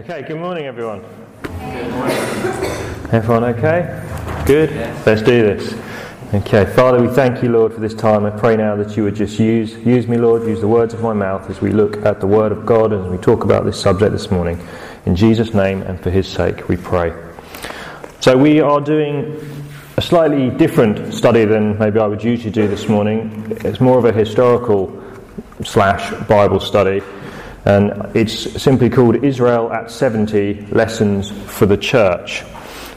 Okay, good morning, everyone. Everyone okay? Good? Let's do this. Okay, Father, we thank you, Lord, for this time. I pray now that you would just use, use me, Lord, use the words of my mouth as we look at the Word of God and we talk about this subject this morning. In Jesus' name and for His sake, we pray. So, we are doing a slightly different study than maybe I would usually do this morning. It's more of a historical slash Bible study and it's simply called Israel at 70 Lessons for the Church.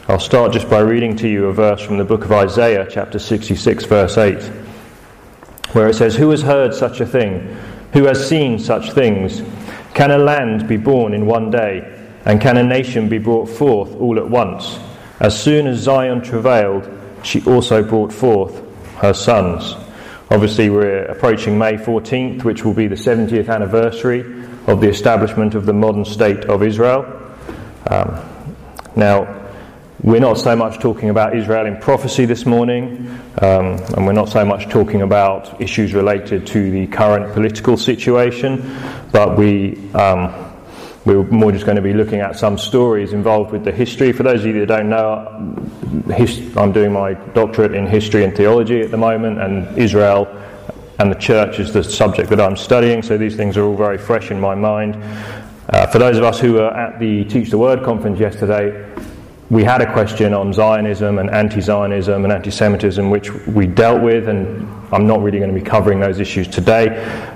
I'll start just by reading to you a verse from the book of Isaiah, chapter 66, verse 8, where it says, Who has heard such a thing? Who has seen such things? Can a land be born in one day? And can a nation be brought forth all at once? As soon as Zion travailed, she also brought forth her sons. Obviously, we're approaching May 14th, which will be the 70th anniversary of the establishment of the modern state of Israel. Um, now, we're not so much talking about Israel in prophecy this morning, um, and we're not so much talking about issues related to the current political situation, but we, um, we're more just going to be looking at some stories involved with the history. For those of you that don't know, I'm doing my doctorate in history and theology at the moment, and Israel and the church is the subject that I'm studying, so these things are all very fresh in my mind. Uh, for those of us who were at the Teach the Word conference yesterday, we had a question on Zionism and anti Zionism and anti Semitism, which we dealt with, and I'm not really going to be covering those issues today.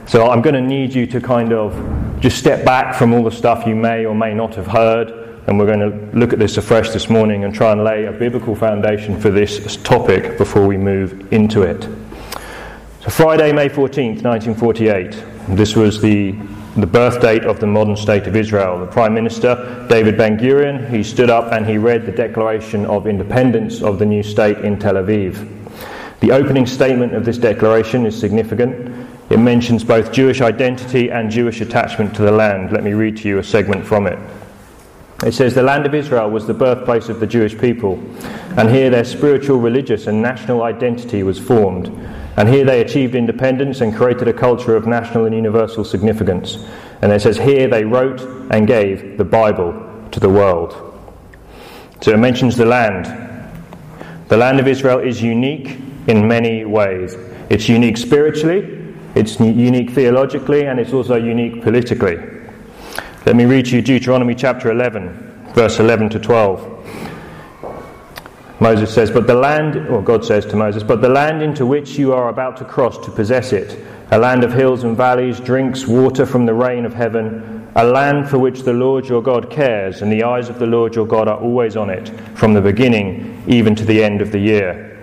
So I'm going to need you to kind of just step back from all the stuff you may or may not have heard, and we're going to look at this afresh this morning and try and lay a biblical foundation for this topic before we move into it. So Friday, May 14th, 1948, this was the, the birth date of the modern state of Israel. The Prime Minister, David Ben Gurion, he stood up and he read the Declaration of Independence of the new state in Tel Aviv. The opening statement of this declaration is significant. It mentions both Jewish identity and Jewish attachment to the land. Let me read to you a segment from it. It says, The land of Israel was the birthplace of the Jewish people, and here their spiritual, religious, and national identity was formed. And here they achieved independence and created a culture of national and universal significance. And it says, here they wrote and gave the Bible to the world. So it mentions the land. The land of Israel is unique in many ways. It's unique spiritually, it's unique theologically, and it's also unique politically. Let me read to you Deuteronomy chapter 11, verse 11 to 12. Moses says, But the land, or God says to Moses, But the land into which you are about to cross to possess it, a land of hills and valleys, drinks water from the rain of heaven, a land for which the Lord your God cares, and the eyes of the Lord your God are always on it, from the beginning even to the end of the year.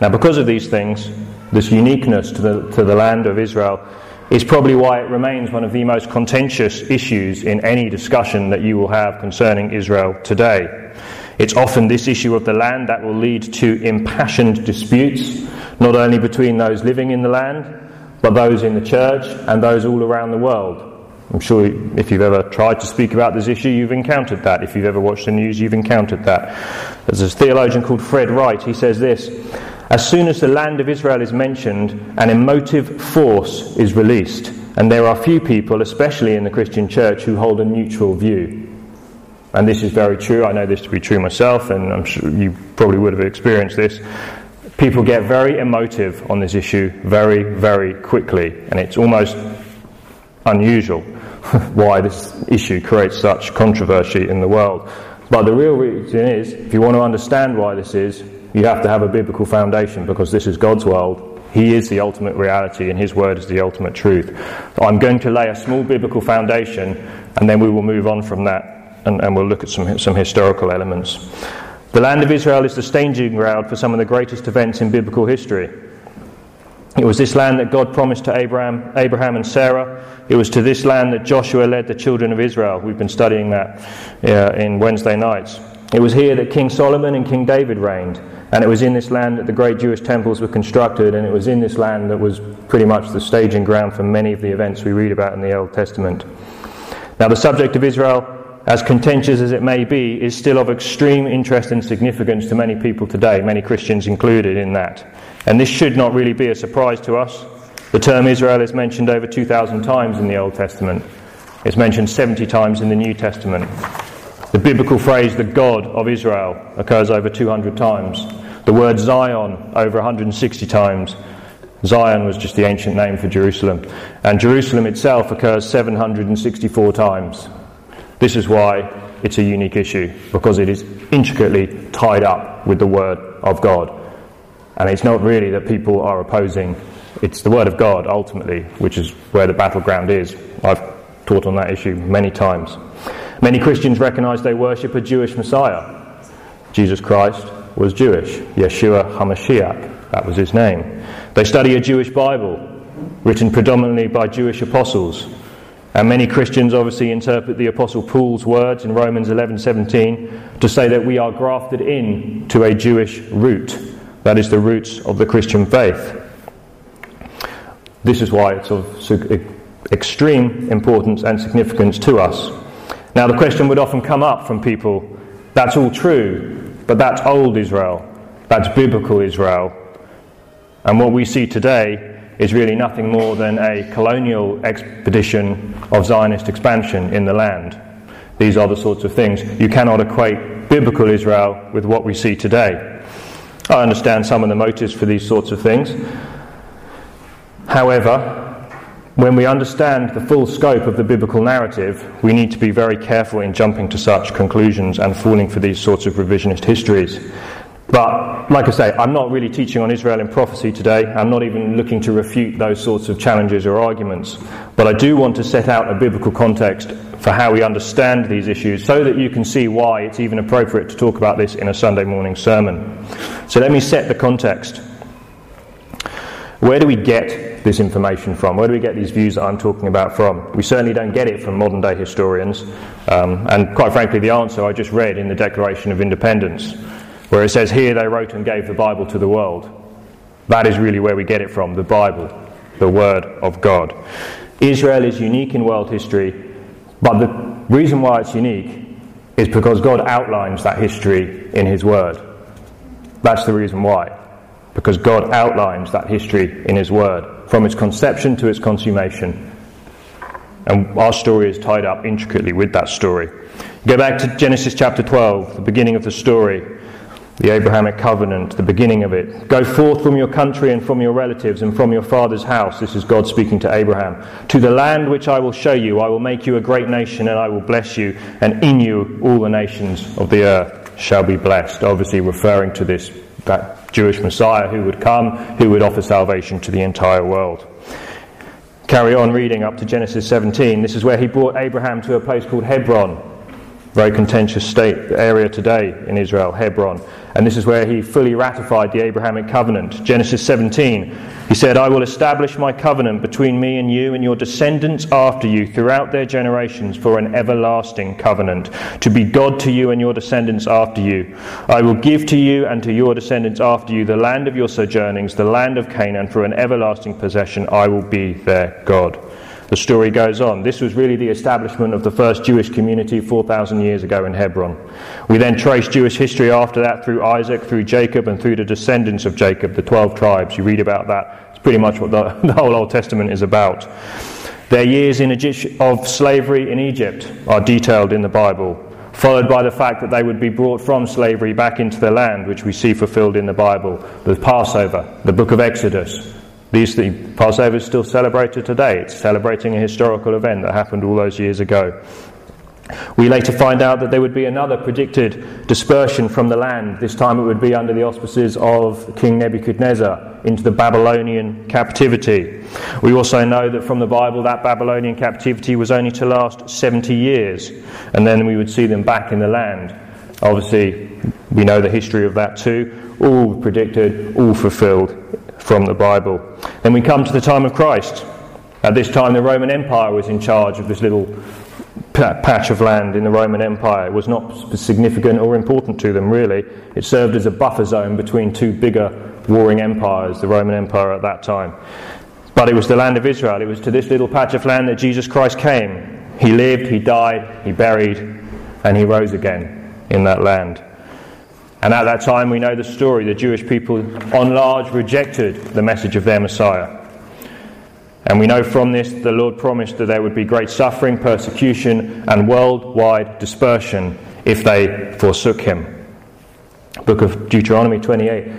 Now, because of these things, this uniqueness to the, to the land of Israel is probably why it remains one of the most contentious issues in any discussion that you will have concerning Israel today. It's often this issue of the land that will lead to impassioned disputes, not only between those living in the land, but those in the church and those all around the world. I'm sure if you've ever tried to speak about this issue, you've encountered that. If you've ever watched the news, you've encountered that. There's a theologian called Fred Wright. He says this As soon as the land of Israel is mentioned, an emotive force is released. And there are few people, especially in the Christian church, who hold a neutral view. And this is very true. I know this to be true myself, and I'm sure you probably would have experienced this. People get very emotive on this issue very, very quickly, and it's almost unusual why this issue creates such controversy in the world. But the real reason is, if you want to understand why this is, you have to have a biblical foundation because this is God's world. He is the ultimate reality, and His word is the ultimate truth. I'm going to lay a small biblical foundation, and then we will move on from that and, and we'll look at some, some historical elements. The land of Israel is the staging ground for some of the greatest events in biblical history. It was this land that God promised to Abraham, Abraham and Sarah. It was to this land that Joshua led the children of Israel. We've been studying that uh, in Wednesday nights. It was here that King Solomon and King David reigned. And it was in this land that the great Jewish temples were constructed, and it was in this land that was pretty much the staging ground for many of the events we read about in the Old Testament. Now, the subject of Israel as contentious as it may be, is still of extreme interest and significance to many people today, many Christians included in that. And this should not really be a surprise to us. The term Israel is mentioned over 2,000 times in the Old Testament. It's mentioned 70 times in the New Testament. The biblical phrase, the God of Israel, occurs over 200 times. The word Zion, over 160 times. Zion was just the ancient name for Jerusalem. And Jerusalem itself occurs 764 times. This is why it's a unique issue, because it is intricately tied up with the Word of God. And it's not really that people are opposing, it's the Word of God ultimately, which is where the battleground is. I've taught on that issue many times. Many Christians recognize they worship a Jewish Messiah. Jesus Christ was Jewish, Yeshua HaMashiach, that was his name. They study a Jewish Bible, written predominantly by Jewish apostles. And many Christians obviously interpret the Apostle Paul's words in Romans 11:17 to say that we are grafted in to a Jewish root. That is the roots of the Christian faith. This is why it's of extreme importance and significance to us. Now, the question would often come up from people that's all true, but that's old Israel, that's biblical Israel. And what we see today is really nothing more than a colonial expedition of Zionist expansion in the land. These are the sorts of things. You cannot equate biblical Israel with what we see today. I understand some of the motives for these sorts of things. However, when we understand the full scope of the biblical narrative, we need to be very careful in jumping to such conclusions and falling for these sorts of revisionist histories. But, like I say, I'm not really teaching on Israel in prophecy today. I'm not even looking to refute those sorts of challenges or arguments. But I do want to set out a biblical context for how we understand these issues so that you can see why it's even appropriate to talk about this in a Sunday morning sermon. So let me set the context. Where do we get this information from? Where do we get these views that I'm talking about from? We certainly don't get it from modern day historians. Um, and quite frankly, the answer I just read in the Declaration of Independence where it says, Here they wrote and gave the Bible to the world. That is really where we get it from the Bible, the Word of God. Israel is unique in world history, but the reason why it's unique is because God outlines that history in His Word. That's the reason why. Because God outlines that history in His Word, from its conception to its consummation. And our story is tied up intricately with that story. Go back to Genesis chapter 12, the beginning of the story the Abrahamic covenant, the beginning of it. Go forth from your country and from your relatives and from your father's house. This is God speaking to Abraham. To the land which I will show you, I will make you a great nation and I will bless you, and in you all the nations of the earth shall be blessed. Obviously, referring to this that Jewish Messiah who would come, who would offer salvation to the entire world. Carry on reading up to Genesis 17. This is where he brought Abraham to a place called Hebron very contentious state area today in Israel, Hebron. And this is where he fully ratified the Abrahamic covenant. Genesis 17, he said, I will establish my covenant between me and you and your descendants after you throughout their generations for an everlasting covenant, to be God to you and your descendants after you. I will give to you and to your descendants after you the land of your sojournings, the land of Canaan, for an everlasting possession. I will be their God. The story goes on. This was really the establishment of the first Jewish community 4,000 years ago in Hebron. We then trace Jewish history after that through Isaac, through Jacob, and through the descendants of Jacob, the 12 tribes. You read about that. Pretty much what the, the whole Old Testament is about. Their years in Egypt, of slavery in Egypt are detailed in the Bible, followed by the fact that they would be brought from slavery back into the land, which we see fulfilled in the Bible. The Passover, the book of Exodus, these, the Passover is still celebrated today. It's celebrating a historical event that happened all those years ago. We later find out that there would be another predicted dispersion from the land. This time it would be under the auspices of King Nebuchadnezzar into the Babylonian captivity. We also know that from the Bible that Babylonian captivity was only to last 70 years, and then we would see them back in the land. Obviously, we know the history of that too. All predicted, all fulfilled from the Bible. Then we come to the time of Christ. At this time, the Roman Empire was in charge of this little patch of land in the Roman Empire. It was not significant or important to them, really. It served as a buffer zone between two bigger warring empires, the Roman Empire at that time. But it was the land of Israel. It was to this little patch of land that Jesus Christ came. He lived, he died, he buried, and he rose again in that land. And at that time, we know the story. The Jewish people, on large, rejected the message of their Messiah. And we know from this the Lord promised that there would be great suffering, persecution, and worldwide dispersion if they forsook him. Book of Deuteronomy 28.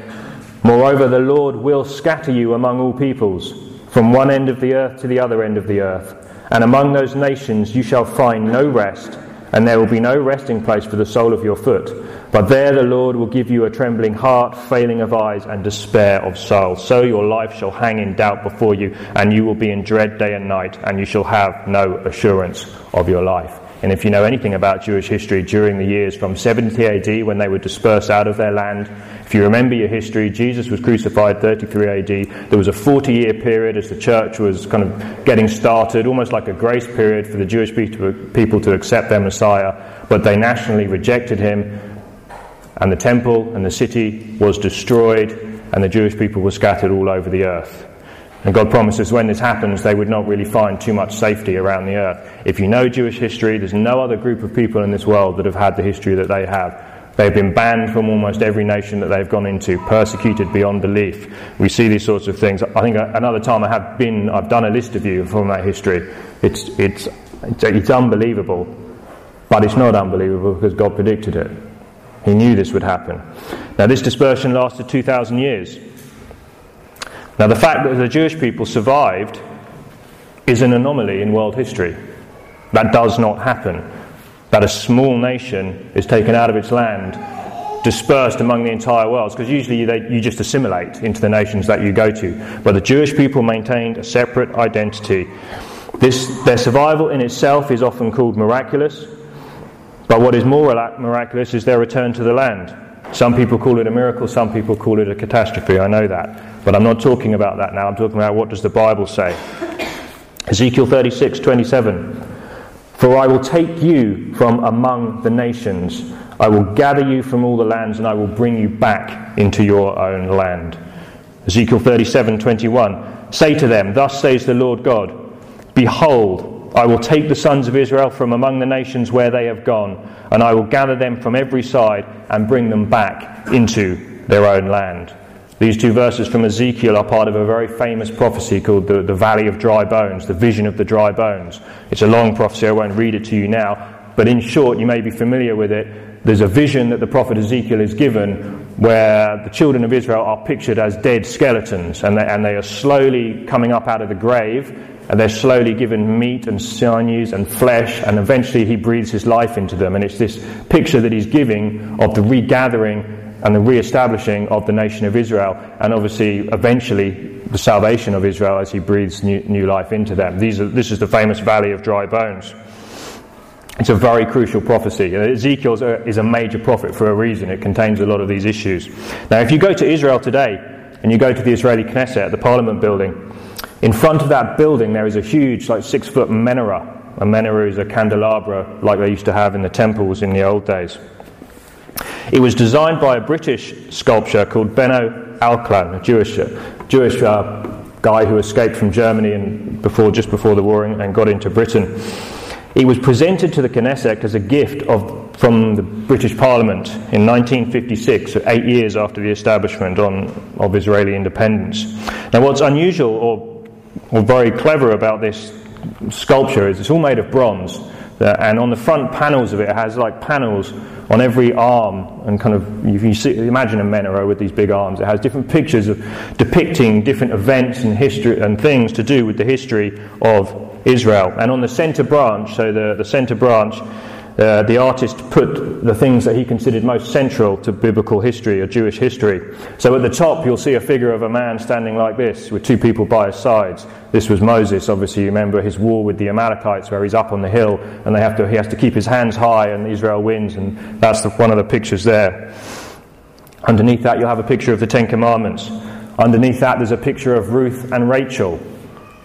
Moreover, the Lord will scatter you among all peoples, from one end of the earth to the other end of the earth. And among those nations you shall find no rest, and there will be no resting place for the sole of your foot. But there the Lord will give you a trembling heart, failing of eyes, and despair of soul. So your life shall hang in doubt before you, and you will be in dread day and night, and you shall have no assurance of your life. And if you know anything about Jewish history during the years from 70 AD when they were dispersed out of their land, if you remember your history, Jesus was crucified 33 AD. There was a 40 year period as the church was kind of getting started, almost like a grace period for the Jewish people to accept their Messiah, but they nationally rejected him and the temple and the city was destroyed, and the Jewish people were scattered all over the earth. And God promises when this happens, they would not really find too much safety around the earth. If you know Jewish history, there's no other group of people in this world that have had the history that they have. They've been banned from almost every nation that they've gone into, persecuted beyond belief. We see these sorts of things. I think another time I have been, I've done a list of you from that history. It's, it's, it's, it's unbelievable, but it's not unbelievable because God predicted it. He knew this would happen. Now, this dispersion lasted 2,000 years. Now, the fact that the Jewish people survived is an anomaly in world history. That does not happen. That a small nation is taken out of its land, dispersed among the entire world, because usually they, you just assimilate into the nations that you go to. But the Jewish people maintained a separate identity. This, their survival in itself is often called miraculous, but what is more miraculous is their return to the land. Some people call it a miracle, some people call it a catastrophe, I know that. But I'm not talking about that now, I'm talking about what does the Bible say. Ezekiel 36, 27. For I will take you from among the nations, I will gather you from all the lands, and I will bring you back into your own land. Ezekiel 37, 21. Say to them, Thus says the Lord God, Behold, I will take the sons of Israel from among the nations where they have gone, and I will gather them from every side and bring them back into their own land. These two verses from Ezekiel are part of a very famous prophecy called the, the Valley of Dry Bones, the vision of the dry bones. It's a long prophecy, I won't read it to you now, but in short, you may be familiar with it. There's a vision that the prophet Ezekiel is given where the children of Israel are pictured as dead skeletons and they, and they are slowly coming up out of the grave and they're slowly given meat and sinews and flesh, and eventually he breathes his life into them. And it's this picture that he's giving of the regathering and the re-establishing of the nation of Israel, and obviously, eventually, the salvation of Israel as he breathes new, new life into them. Are, this is the famous Valley of Dry Bones. It's a very crucial prophecy. Ezekiel is a major prophet for a reason. It contains a lot of these issues. Now, if you go to Israel today, and you go to the Israeli Knesset, the parliament building, in front of that building, there is a huge, like six foot menorah. A menorah is a candelabra like they used to have in the temples in the old days. It was designed by a British sculptor called Benno Elkan, a Jewish, Jewish uh, guy who escaped from Germany and before, just before the war and got into Britain. It was presented to the Knesset as a gift of, from the British Parliament in 1956, eight years after the establishment on, of Israeli independence. Now, what's unusual or or very clever about this sculpture is it's all made of bronze. Uh, and on the front panels of it, it has like panels on every arm, and kind of if you see, imagine a menorah with these big arms, it has different pictures of depicting different events and history and things to do with the history of Israel. And on the center branch, so the, the center branch uh, the artist put the things that he considered most central to biblical history or Jewish history. So at the top, you'll see a figure of a man standing like this with two people by his sides. This was Moses, obviously. You remember his war with the Amalekites, where he's up on the hill and they have to, he has to keep his hands high, and Israel wins, and that's the, one of the pictures there. Underneath that, you'll have a picture of the Ten Commandments. Underneath that, there's a picture of Ruth and Rachel.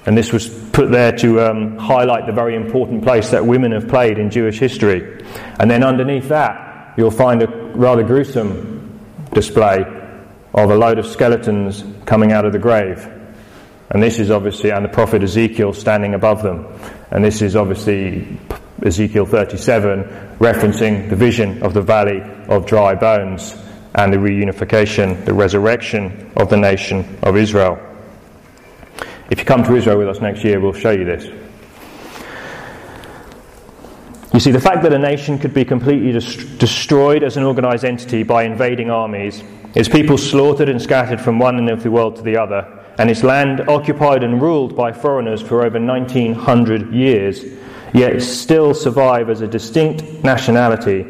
And this was put there to um, highlight the very important place that women have played in Jewish history. And then underneath that, you'll find a rather gruesome display of a load of skeletons coming out of the grave. And this is obviously, and the prophet Ezekiel standing above them. And this is obviously Ezekiel 37, referencing the vision of the valley of dry bones and the reunification, the resurrection of the nation of Israel. If you come to Israel with us next year, we'll show you this. You see, the fact that a nation could be completely dest- destroyed as an organized entity by invading armies, its people slaughtered and scattered from one end of the world to the other, and its land occupied and ruled by foreigners for over 1900 years, yet still survive as a distinct nationality,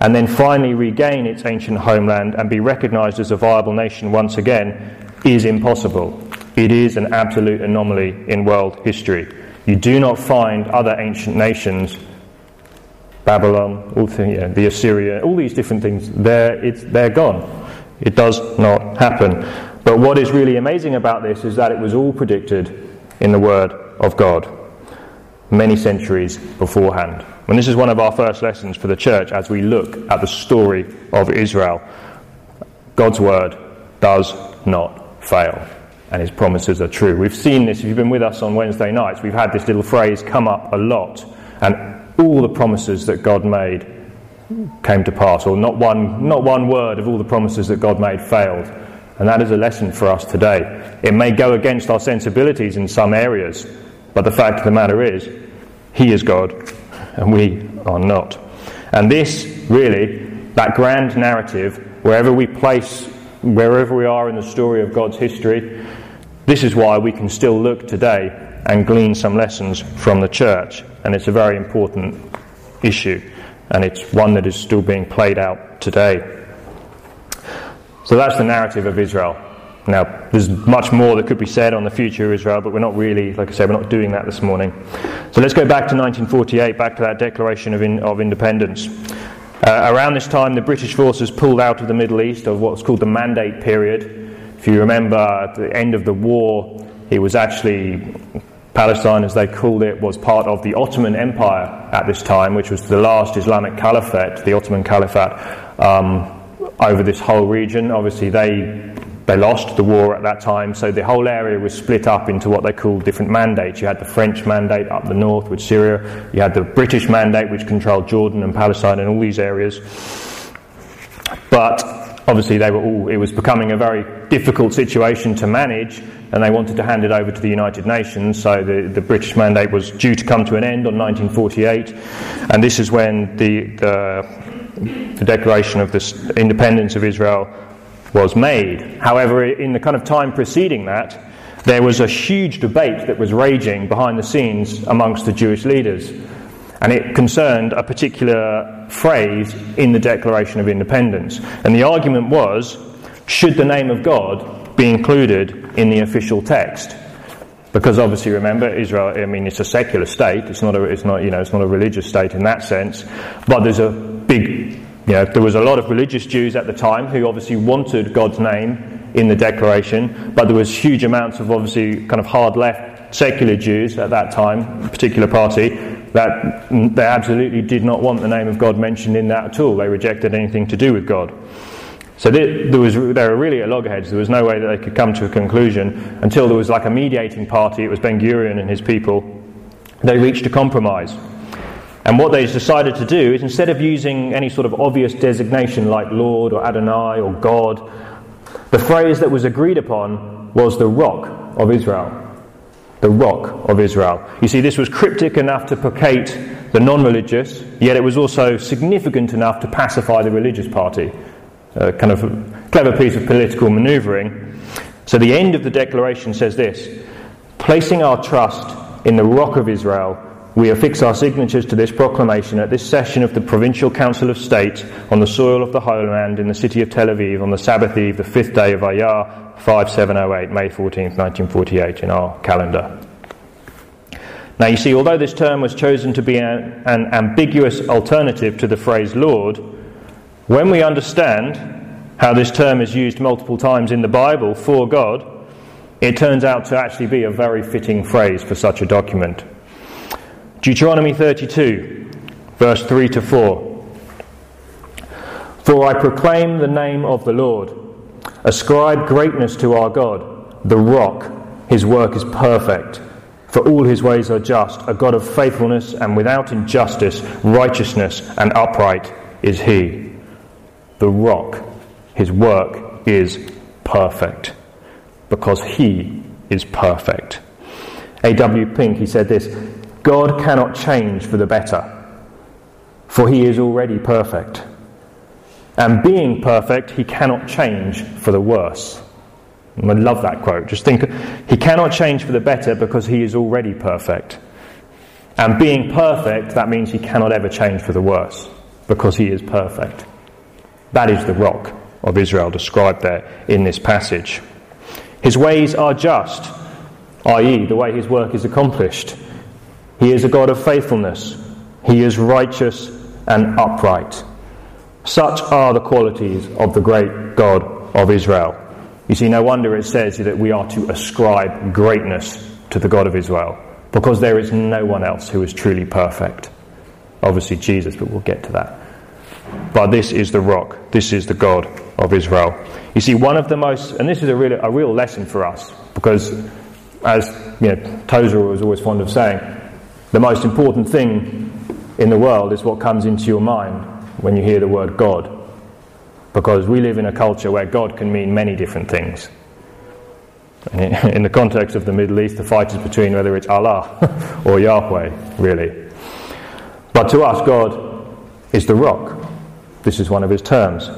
and then finally regain its ancient homeland and be recognized as a viable nation once again, is impossible. It is an absolute anomaly in world history. You do not find other ancient nations Babylon, the, Assyria, all these different things, they're, they're gone. It does not happen. But what is really amazing about this is that it was all predicted in the Word of God many centuries beforehand. And this is one of our first lessons for the church as we look at the story of Israel. God's Word does not fail, and His promises are true. We've seen this, if you've been with us on Wednesday nights, we've had this little phrase come up a lot. And all the promises that God made came to pass, or not one, not one word of all the promises that God made failed. And that is a lesson for us today. It may go against our sensibilities in some areas, but the fact of the matter is, He is God, and we are not. And this, really, that grand narrative, wherever we place, wherever we are in the story of God's history, this is why we can still look today and glean some lessons from the church. And it's a very important issue, and it's one that is still being played out today. So that's the narrative of Israel. Now, there's much more that could be said on the future of Israel, but we're not really, like I said, we're not doing that this morning. So let's go back to 1948, back to that Declaration of, in, of Independence. Uh, around this time, the British forces pulled out of the Middle East of what's called the Mandate Period. If you remember, at the end of the war, it was actually Palestine, as they called it, was part of the Ottoman Empire at this time, which was the last Islamic caliphate, the Ottoman Caliphate, um, over this whole region. Obviously, they they lost the war at that time, so the whole area was split up into what they called different mandates. You had the French mandate up the north with Syria, you had the British mandate, which controlled Jordan and Palestine and all these areas. But obviously, they were all, it was becoming a very difficult situation to manage and they wanted to hand it over to the United Nations. So the, the British mandate was due to come to an end on 1948, and this is when the, the, the Declaration of the Independence of Israel was made. However, in the kind of time preceding that, there was a huge debate that was raging behind the scenes amongst the Jewish leaders. And it concerned a particular phrase in the Declaration of Independence. And the argument was should the name of God be included in the official text. Because obviously, remember, Israel, I mean, it's a secular state. It's not a, it's not, you know, it's not a religious state in that sense. But there's a big, you know, there was a lot of religious Jews at the time who obviously wanted God's name in the declaration. But there was huge amounts of obviously kind of hard left secular Jews at that time, a particular party, that mm, they absolutely did not want the name of God mentioned in that at all. They rejected anything to do with God. So there, was, there were really at loggerheads. There was no way that they could come to a conclusion until there was like a mediating party. It was Ben Gurion and his people. They reached a compromise. And what they decided to do is instead of using any sort of obvious designation like Lord or Adonai or God, the phrase that was agreed upon was the rock of Israel. The rock of Israel. You see, this was cryptic enough to placate the non religious, yet it was also significant enough to pacify the religious party a kind of clever piece of political manoeuvring. So the end of the declaration says this Placing our trust in the rock of Israel, we affix our signatures to this proclamation at this session of the Provincial Council of State on the soil of the Holy Land in the city of Tel Aviv on the Sabbath eve, the fifth day of Iyar 5708, May 14th, 1948, in our calendar. Now, you see, although this term was chosen to be an, an ambiguous alternative to the phrase Lord, when we understand how this term is used multiple times in the Bible for God, it turns out to actually be a very fitting phrase for such a document. Deuteronomy 32, verse 3 to 4. For I proclaim the name of the Lord. Ascribe greatness to our God, the rock. His work is perfect, for all his ways are just, a God of faithfulness and without injustice, righteousness and upright is he the rock, his work is perfect because he is perfect. A.W. Pink, he said this God cannot change for the better, for he is already perfect. And being perfect, he cannot change for the worse. And I love that quote. Just think, he cannot change for the better because he is already perfect. And being perfect, that means he cannot ever change for the worse because he is perfect. That is the rock of Israel described there in this passage. His ways are just, i.e., the way his work is accomplished. He is a God of faithfulness. He is righteous and upright. Such are the qualities of the great God of Israel. You see, no wonder it says that we are to ascribe greatness to the God of Israel, because there is no one else who is truly perfect. Obviously, Jesus, but we'll get to that. But this is the rock, this is the God of Israel. You see, one of the most, and this is a real, a real lesson for us, because as you know, Tozer was always fond of saying, the most important thing in the world is what comes into your mind when you hear the word God. Because we live in a culture where God can mean many different things. In the context of the Middle East, the fight is between whether it's Allah or Yahweh, really. But to us, God is the rock. This is one of his terms.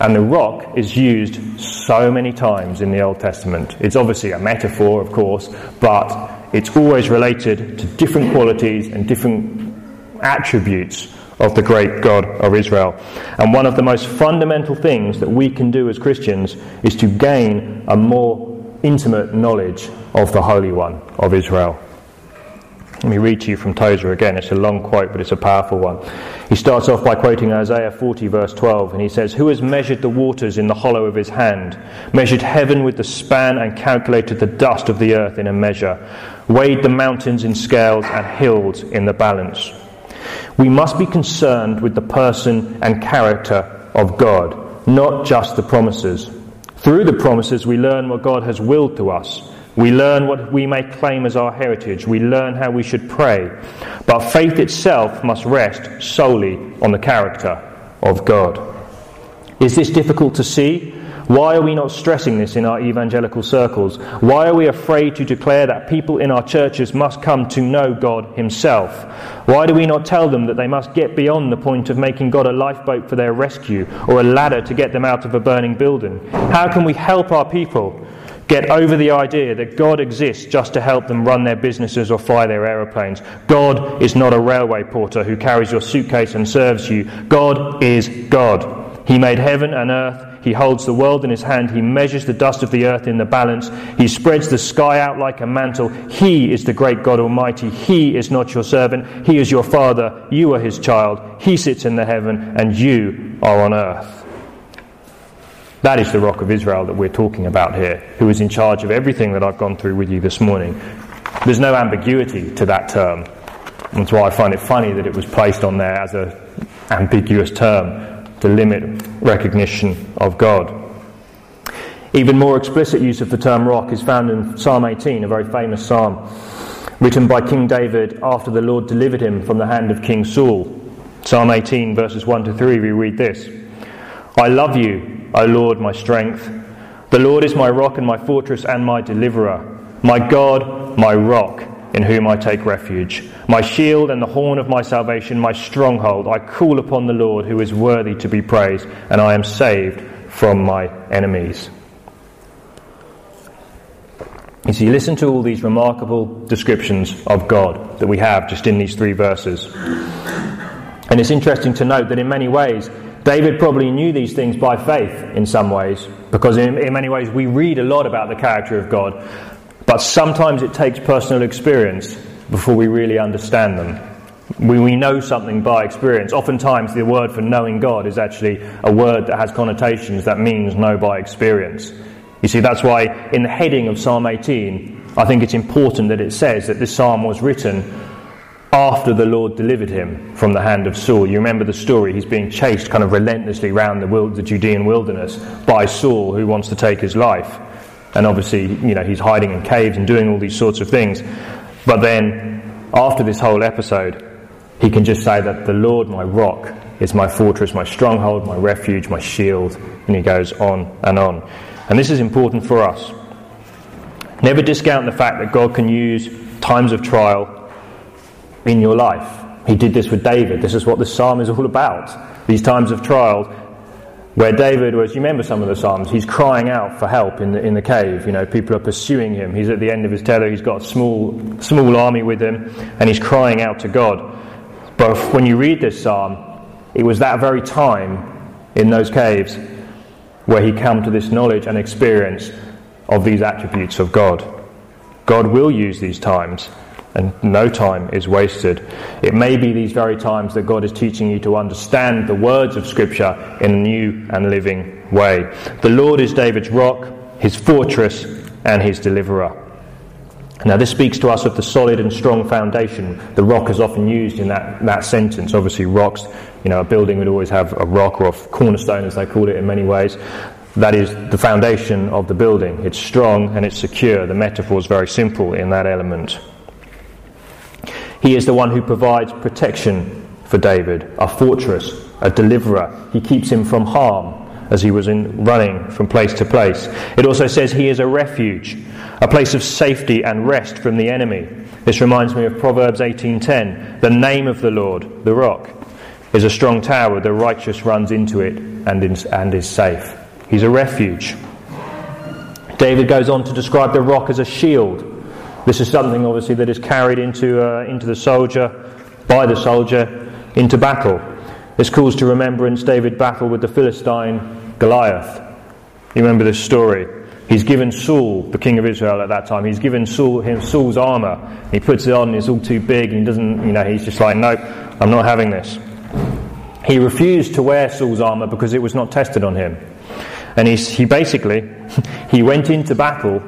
And the rock is used so many times in the Old Testament. It's obviously a metaphor, of course, but it's always related to different qualities and different attributes of the great God of Israel. And one of the most fundamental things that we can do as Christians is to gain a more intimate knowledge of the Holy One of Israel. Let me read to you from Tozer again. It's a long quote, but it's a powerful one. He starts off by quoting Isaiah 40, verse 12, and he says, Who has measured the waters in the hollow of his hand, measured heaven with the span, and calculated the dust of the earth in a measure, weighed the mountains in scales, and hills in the balance? We must be concerned with the person and character of God, not just the promises. Through the promises, we learn what God has willed to us. We learn what we may claim as our heritage. We learn how we should pray. But faith itself must rest solely on the character of God. Is this difficult to see? Why are we not stressing this in our evangelical circles? Why are we afraid to declare that people in our churches must come to know God Himself? Why do we not tell them that they must get beyond the point of making God a lifeboat for their rescue or a ladder to get them out of a burning building? How can we help our people get over the idea that God exists just to help them run their businesses or fly their aeroplanes? God is not a railway porter who carries your suitcase and serves you. God is God. He made heaven and earth. He holds the world in his hand. He measures the dust of the earth in the balance. He spreads the sky out like a mantle. He is the great God Almighty. He is not your servant. He is your father. You are his child. He sits in the heaven, and you are on earth. That is the rock of Israel that we're talking about here, who is in charge of everything that I've gone through with you this morning. There's no ambiguity to that term. That's why I find it funny that it was placed on there as an ambiguous term to limit recognition of God. Even more explicit use of the term rock is found in Psalm 18, a very famous psalm written by King David after the Lord delivered him from the hand of King Saul. Psalm 18, verses 1 to 3, we read this I love you, O Lord, my strength. The Lord is my rock and my fortress and my deliverer, my God, my rock in whom I take refuge. My shield and the horn of my salvation, my stronghold. I call upon the Lord who is worthy to be praised, and I am saved from my enemies. You see, listen to all these remarkable descriptions of God that we have just in these three verses. And it's interesting to note that in many ways, David probably knew these things by faith in some ways, because in, in many ways we read a lot about the character of God, but sometimes it takes personal experience before we really understand them. We, we know something by experience. Oftentimes, the word for knowing God is actually a word that has connotations that means know by experience. You see, that's why in the heading of Psalm 18, I think it's important that it says that this psalm was written after the Lord delivered him from the hand of Saul. You remember the story. He's being chased kind of relentlessly around the, the Judean wilderness by Saul, who wants to take his life. And obviously, you know, he's hiding in caves and doing all these sorts of things. But then, after this whole episode, he can just say that the Lord, my rock, is my fortress, my stronghold, my refuge, my shield. And he goes on and on. And this is important for us. Never discount the fact that God can use times of trial in your life. He did this with David. This is what the psalm is all about. These times of trial where David was, you remember some of the Psalms, he's crying out for help in the, in the cave. You know, people are pursuing him. He's at the end of his tether, he's got a small, small army with him, and he's crying out to God. But when you read this psalm, it was that very time in those caves where he came to this knowledge and experience of these attributes of God. God will use these times, and no time is wasted. It may be these very times that God is teaching you to understand the words of Scripture in a new and living way. The Lord is David's rock, his fortress, and his deliverer. Now, this speaks to us of the solid and strong foundation. The rock is often used in that, that sentence. Obviously, rocks, you know, a building would always have a rock or a cornerstone, as they call it in many ways. That is the foundation of the building. It's strong and it's secure. The metaphor is very simple in that element. He is the one who provides protection for David, a fortress, a deliverer. He keeps him from harm as he was in running from place to place. It also says he is a refuge, a place of safety and rest from the enemy. This reminds me of Proverbs 18:10. The name of the Lord, the rock, is a strong tower. The righteous runs into it and is, and is safe. He's a refuge. David goes on to describe the rock as a shield. This is something, obviously, that is carried into, uh, into the soldier, by the soldier, into battle. This calls to remembrance David battle with the Philistine Goliath. You remember this story. He's given Saul, the king of Israel at that time, he's given Saul him Saul's armor. He puts it on, it's all too big, and he doesn't, you know, he's just like, nope, I'm not having this. He refused to wear Saul's armor because it was not tested on him. And he, he basically, he went into battle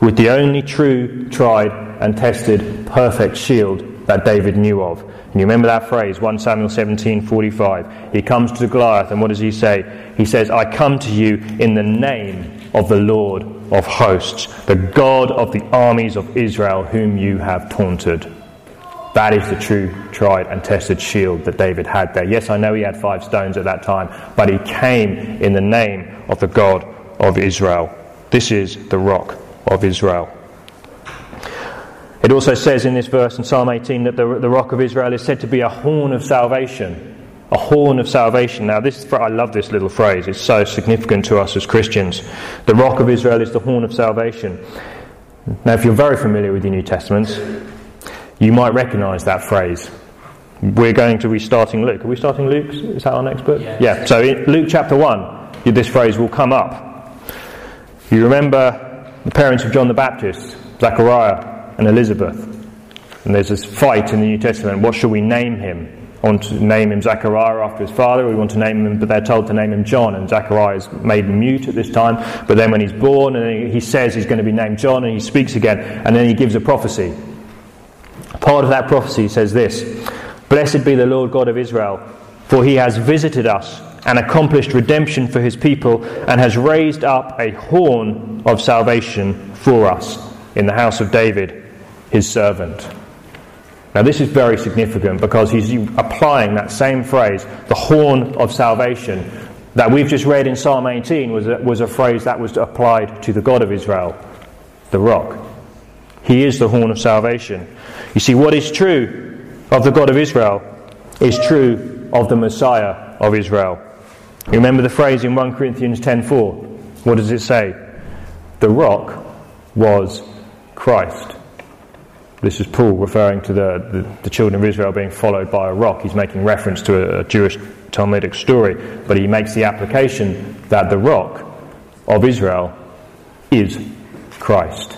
with the only true, tried, and tested perfect shield that David knew of. And you remember that phrase, 1 Samuel 17 45. He comes to Goliath, and what does he say? He says, I come to you in the name of the Lord of hosts, the God of the armies of Israel, whom you have taunted. That is the true, tried, and tested shield that David had there. Yes, I know he had five stones at that time, but he came in the name of the God of Israel. This is the rock of Israel. It also says in this verse in Psalm 18 that the, the rock of Israel is said to be a horn of salvation. A horn of salvation. Now, this I love this little phrase. It's so significant to us as Christians. The rock of Israel is the horn of salvation. Now, if you're very familiar with your New Testaments, you might recognize that phrase. We're going to be starting Luke. Are we starting Luke? Is that our next book? Yes. Yeah. So in Luke chapter 1, this phrase will come up. You remember the parents of John the Baptist, Zechariah and Elizabeth. And there's this fight in the New Testament. What shall we name him? I want to name him Zechariah after his father. We want to name him, but they're told to name him John. And Zechariah is made mute at this time. But then when he's born, and he says he's going to be named John, and he speaks again, and then he gives a prophecy. Part of that prophecy says this Blessed be the Lord God of Israel, for he has visited us and accomplished redemption for his people, and has raised up a horn of salvation for us in the house of David, his servant. Now, this is very significant because he's applying that same phrase, the horn of salvation, that we've just read in Psalm 18 was a, was a phrase that was applied to the God of Israel, the rock. He is the horn of salvation. You see, what is true of the God of Israel is true of the Messiah of Israel. You remember the phrase in 1 Corinthians 10:4. What does it say? The rock was Christ. This is Paul referring to the, the, the, children of Israel being followed by a rock. He's making reference to a, a Jewish Talmudic story, but he makes the application that the rock of Israel is Christ.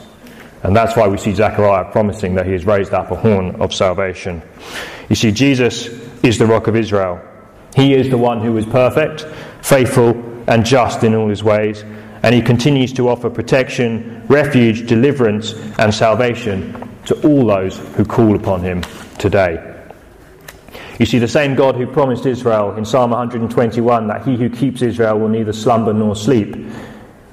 And that's why we see Zechariah promising that he has raised up a horn of salvation. You see, Jesus is the rock of Israel. He is the one who is perfect, faithful, and just in all his ways, and he continues to offer protection, refuge, deliverance, and salvation to all those who call upon him today. You see, the same God who promised Israel in Psalm 121 that he who keeps Israel will neither slumber nor sleep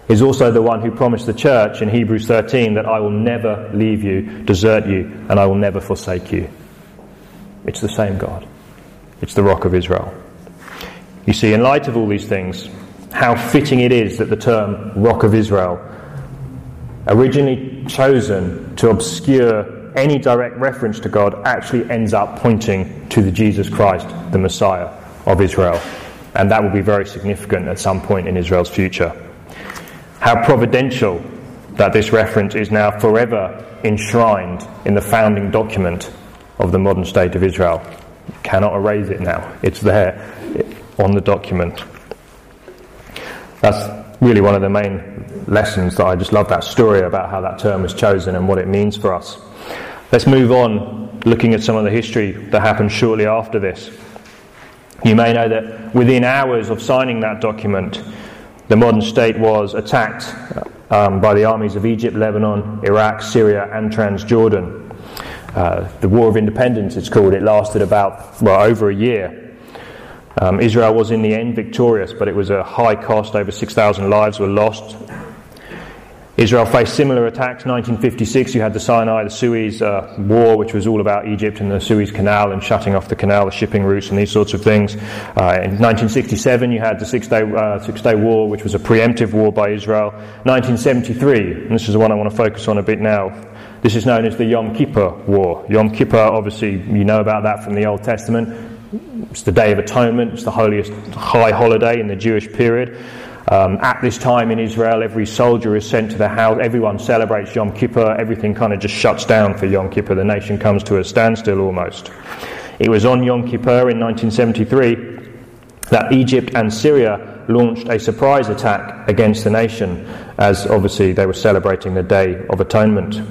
is also the one who promised the church in Hebrews 13 that I will never leave you, desert you, and I will never forsake you. It's the same God. It's the rock of Israel. You see, in light of all these things, how fitting it is that the term rock of Israel originally chosen to obscure any direct reference to God, actually ends up pointing to the Jesus Christ, the Messiah of Israel. And that will be very significant at some point in Israel's future. How providential that this reference is now forever enshrined in the founding document of the modern state of Israel. You cannot erase it now. It's there on the document. That's really one of the main lessons that I just love that story about how that term was chosen and what it means for us. Let's move on looking at some of the history that happened shortly after this. You may know that within hours of signing that document, the modern state was attacked um, by the armies of Egypt, Lebanon, Iraq, Syria, and Transjordan. Uh, the War of Independence, it's called, it lasted about, well, over a year. Um, Israel was in the end victorious, but it was a high cost. Over 6,000 lives were lost. Israel faced similar attacks. 1956, you had the Sinai, the Suez uh, War, which was all about Egypt and the Suez Canal and shutting off the canal, the shipping routes, and these sorts of things. Uh, in 1967, you had the Six Day, uh, Six Day War, which was a preemptive war by Israel. 1973, and this is the one I want to focus on a bit now. This is known as the Yom Kippur War. Yom Kippur, obviously, you know about that from the Old Testament. It's the Day of Atonement, it's the holiest high holiday in the Jewish period. Um, at this time in Israel, every soldier is sent to the house. Everyone celebrates Yom Kippur. Everything kind of just shuts down for Yom Kippur. The nation comes to a standstill almost. It was on Yom Kippur in 1973 that Egypt and Syria launched a surprise attack against the nation, as obviously they were celebrating the Day of Atonement.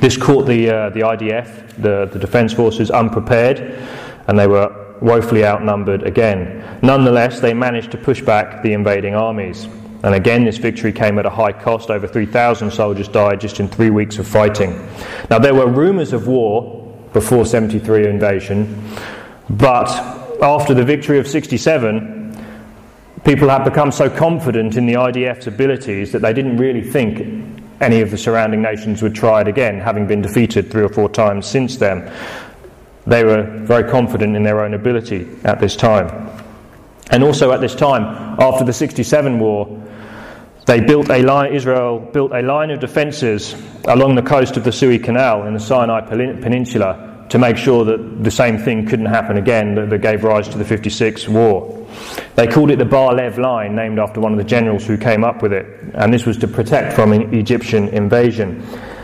This caught the, uh, the IDF, the, the Defence Forces, unprepared, and they were woefully outnumbered again. Nonetheless, they managed to push back the invading armies. And again, this victory came at a high cost. Over 3,000 soldiers died just in three weeks of fighting. Now, there were rumours of war before 73 invasion, but after the victory of 67, people had become so confident in the IDF's abilities that they didn't really think any of the surrounding nations would try it again, having been defeated three or four times since then. They were very confident in their own ability at this time. And also at this time, after the 67 war, they built a line, Israel built a line of defences along the coast of the Suez Canal in the Sinai Peninsula to make sure that the same thing couldn't happen again that, that gave rise to the 56 war. They called it the Bar Lev Line, named after one of the generals who came up with it, and this was to protect from an Egyptian invasion.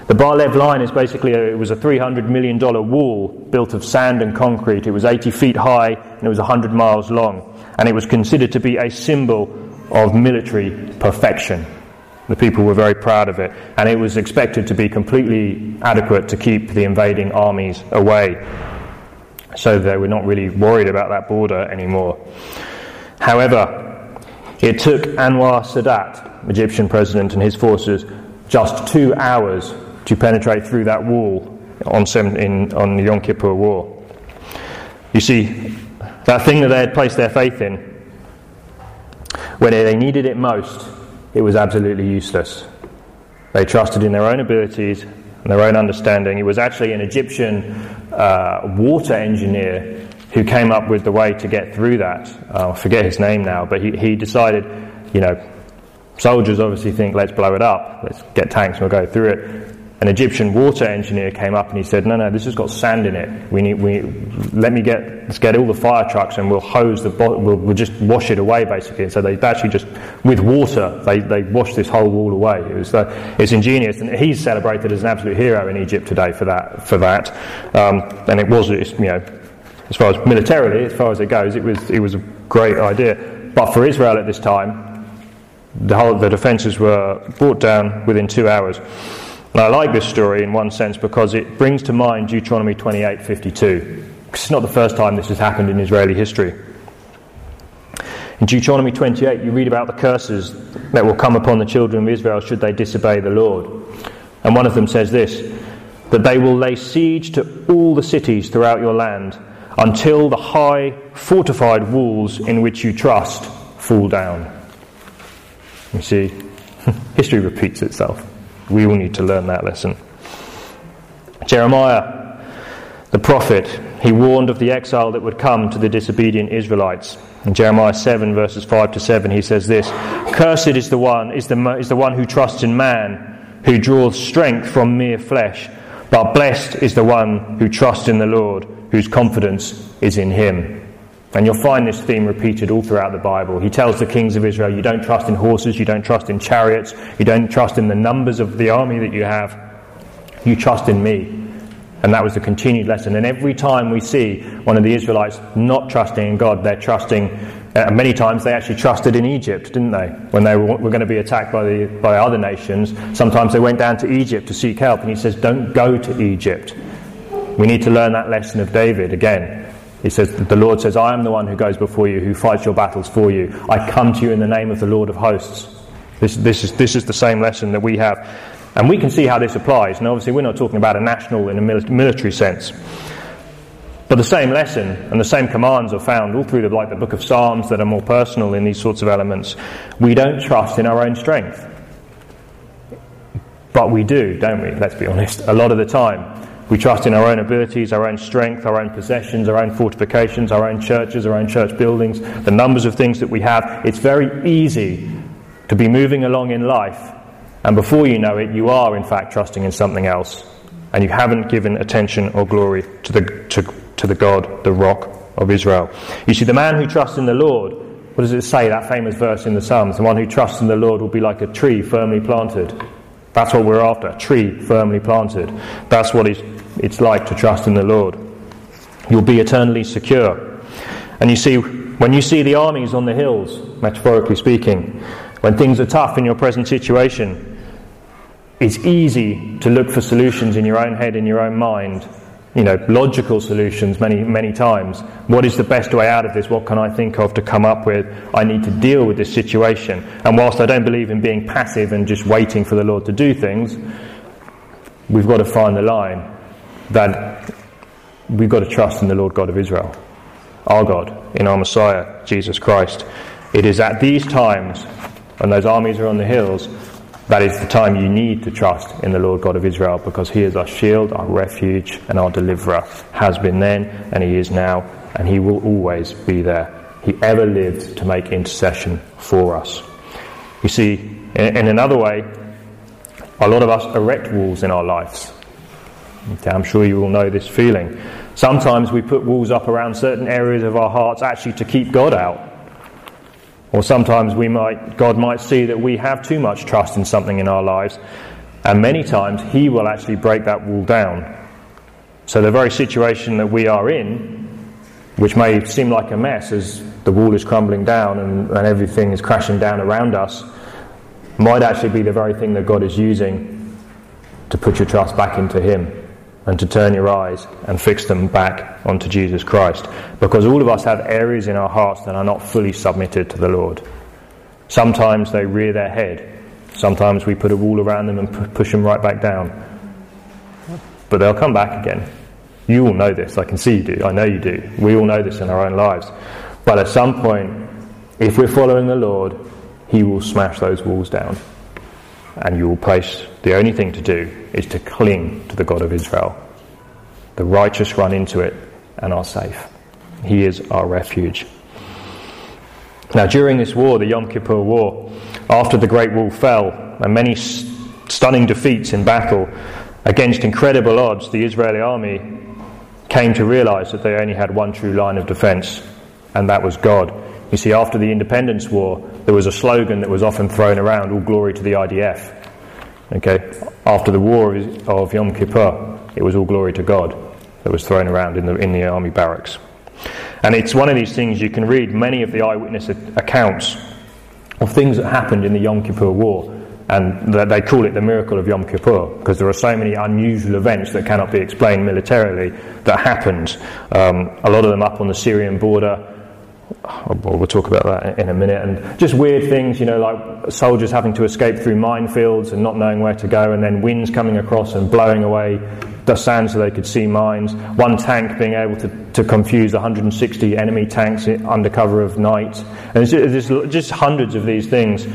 The Bar-Lev line is basically a, it was a $300 million wall built of sand and concrete. It was 80 feet high and it was 100 miles long. And it was considered to be a symbol of military perfection. The people were very proud of it. And it was expected to be completely adequate to keep the invading armies away. So they were not really worried about that border anymore. However, it took Anwar Sadat, Egyptian president, and his forces just two hours to penetrate through that wall on, in, on the Yom Kippur War. You see, that thing that they had placed their faith in, when they needed it most, it was absolutely useless. They trusted in their own abilities and their own understanding. It was actually an Egyptian uh, water engineer who came up with the way to get through that. Uh, I forget his name now, but he, he decided, you know, soldiers obviously think, let's blow it up, let's get tanks and we'll go through it an Egyptian water engineer came up and he said, "No, no, this has got sand in it. We need, we let me get let's get all the fire trucks and we'll hose the bo- we'll, we'll just wash it away basically." And so they actually just with water they they washed this whole wall away. It was uh, it's ingenious, and he's celebrated as an absolute hero in Egypt today for that for that. Um, and it was you know as far as militarily as far as it goes, it was it was a great idea. But for Israel at this time, the whole the defences were brought down within two hours. And I like this story in one sense because it brings to mind Deuteronomy 28:52. It's not the first time this has happened in Israeli history. In Deuteronomy 28, you read about the curses that will come upon the children of Israel should they disobey the Lord. And one of them says this that they will lay siege to all the cities throughout your land until the high fortified walls in which you trust fall down. You see, history repeats itself. We all need to learn that lesson. Jeremiah, the prophet, he warned of the exile that would come to the disobedient Israelites. In Jeremiah 7, verses 5 to 7, he says this Cursed is the one, is the, is the one who trusts in man, who draws strength from mere flesh, but blessed is the one who trusts in the Lord, whose confidence is in him. And you'll find this theme repeated all throughout the Bible. He tells the kings of Israel, You don't trust in horses, you don't trust in chariots, you don't trust in the numbers of the army that you have, you trust in me. And that was the continued lesson. And every time we see one of the Israelites not trusting in God, they're trusting, uh, many times they actually trusted in Egypt, didn't they? When they were, were going to be attacked by, the, by other nations, sometimes they went down to Egypt to seek help. And he says, Don't go to Egypt. We need to learn that lesson of David again. He says, The Lord says, I am the one who goes before you, who fights your battles for you. I come to you in the name of the Lord of hosts. This, this, is, this is the same lesson that we have. And we can see how this applies. And obviously, we're not talking about a national in a military sense. But the same lesson and the same commands are found all through the, like the book of Psalms that are more personal in these sorts of elements. We don't trust in our own strength. But we do, don't we? Let's be honest. A lot of the time. We trust in our own abilities, our own strength, our own possessions, our own fortifications, our own churches, our own church buildings, the numbers of things that we have. It's very easy to be moving along in life, and before you know it, you are in fact trusting in something else, and you haven't given attention or glory to the, to, to the God, the rock of Israel. You see, the man who trusts in the Lord, what does it say, that famous verse in the Psalms? The one who trusts in the Lord will be like a tree firmly planted. That's what we're after, a tree firmly planted. That's what is it's like to trust in the Lord. You'll be eternally secure. And you see, when you see the armies on the hills, metaphorically speaking, when things are tough in your present situation, it's easy to look for solutions in your own head, in your own mind, you know, logical solutions many, many times. What is the best way out of this? What can I think of to come up with? I need to deal with this situation. And whilst I don't believe in being passive and just waiting for the Lord to do things, we've got to find the line that we've got to trust in the Lord God of Israel, our God, in our Messiah, Jesus Christ. It is at these times, when those armies are on the hills, that is the time you need to trust in the Lord God of Israel because He is our shield, our refuge, and our deliverer. Has been then, and He is now, and He will always be there. He ever lived to make intercession for us. You see, in, another way, a lot of us erect walls in our lives. Okay, I'm sure you all know this feeling. Sometimes we put walls up around certain areas of our hearts actually to keep God out. Or sometimes we might, God might see that we have too much trust in something in our lives, and many times He will actually break that wall down. So the very situation that we are in, which may seem like a mess as the wall is crumbling down and, and everything is crashing down around us, might actually be the very thing that God is using to put your trust back into Him and to turn your eyes and fix them back onto Jesus Christ. Because all of us have areas in our hearts that are not fully submitted to the Lord. Sometimes they rear their head. Sometimes we put a wall around them and push them right back down. But they'll come back again. You all know this. I can see you do. I know you do. We all know this in our own lives. But at some point, if we're following the Lord, He will smash those walls down and you will place the only thing to do is to cling to the God of Israel. The righteous run into it and are safe. He is our refuge. Now, during this war, the Yom Kippur War, after the Great Wall fell and many stunning defeats in battle against incredible odds, the Israeli army came to realize that they only had one true line of defense, and that was God. You see, after the Independence War, there was a slogan that was often thrown around, all glory to the IDF. Okay, after the war of Yom Kippur, it was all glory to God that was thrown around in the, in the army barracks. And it's one of these things you can read many of the eyewitness accounts of things that happened in the Yom Kippur War, and they call it the miracle of Yom Kippur because there are so many unusual events that cannot be explained militarily that happened. Um, a lot of them up on the Syrian border, Oh, well, we'll talk about that in a minute. And just weird things, you know, like soldiers having to escape through minefields and not knowing where to go, and then winds coming across and blowing away the sand so they could see mines. One tank being able to, to confuse 160 enemy tanks under cover of night. And there's just hundreds of these things.